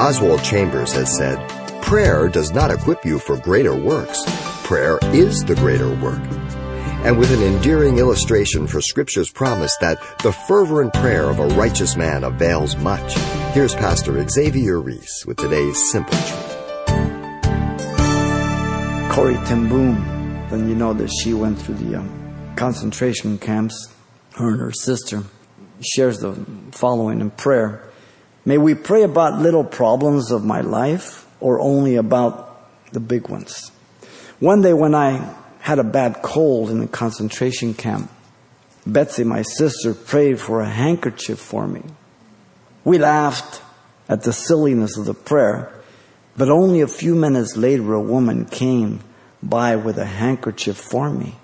Oswald Chambers has said, Prayer does not equip you for greater works. Prayer is the greater work. And with an endearing illustration for Scripture's promise that the fervent prayer of a righteous man avails much, here's Pastor Xavier Reese with today's Simple Truth. Corrie ten then you know that she went through the um, concentration camps, her and her sister, shares the following in prayer. May we pray about little problems of my life or only about the big ones. One day when I had a bad cold in the concentration camp, Betsie, my sister, prayed for a handkerchief for me. We laughed at the silliness of the prayer, but only a few minutes later a woman came by with a handkerchief for me.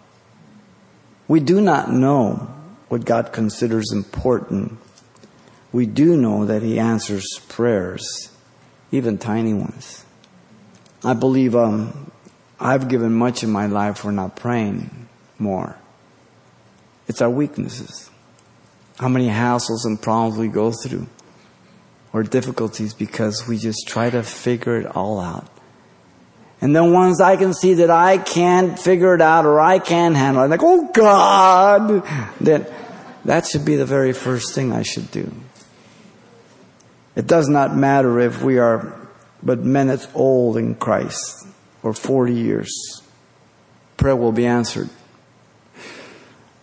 We do not know what God considers important. We do know that He answers prayers, even tiny ones. I believe um, I've given much in my life for not praying more. It's our weaknesses. How many hassles and problems we go through or difficulties because we just try to figure it all out. And then once I can see that I can't figure it out or I can't handle it, like, oh God, then that should be the very first thing I should do. It does not matter if we are but minutes old in Christ or 40 years. Prayer will be answered.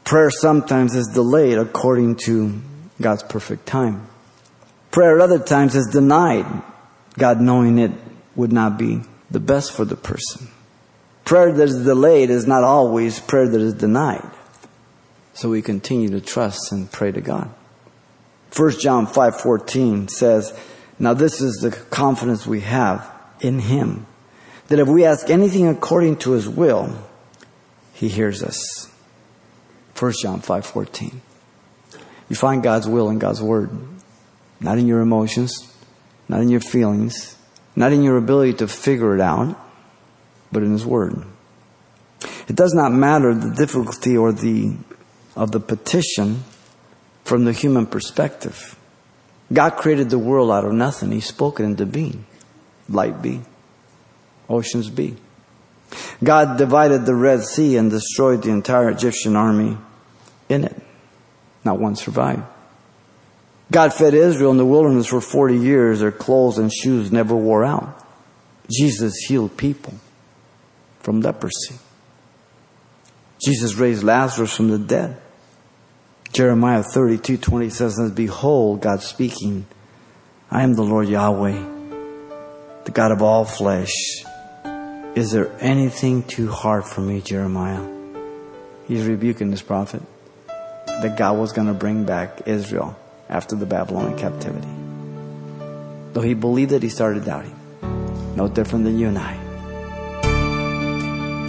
Prayer sometimes is delayed according to God's perfect time. Prayer at other times is denied, God knowing it would not be the best for the person. Prayer that is delayed is not always prayer that is denied. So we continue to trust and pray to God. 1 John 5:14 says, "Now this is the confidence we have in him, that if we ask anything according to his will, he hears us." 1 John 5:14. You find God's will in God's word, not in your emotions, not in your feelings, not in your ability to figure it out, but in his word. It does not matter the difficulty or the of the petition from the human perspective. God created the world out of nothing. He spoke it into being. Light be. Oceans be. God divided the Red Sea and destroyed the entire Egyptian army in it. Not one survived. God fed Israel in the wilderness for 40 years. Their clothes and shoes never wore out. Jesus healed people from leprosy. Jesus raised Lazarus from the dead. Jeremiah 32, 20 says, Behold, God speaking, I am the Lord Yahweh, the God of all flesh. Is there anything too hard for me, Jeremiah? He's rebuking this prophet that God was going to bring back Israel after the Babylonian captivity. Though he believed it, he started doubting. No different than you and I.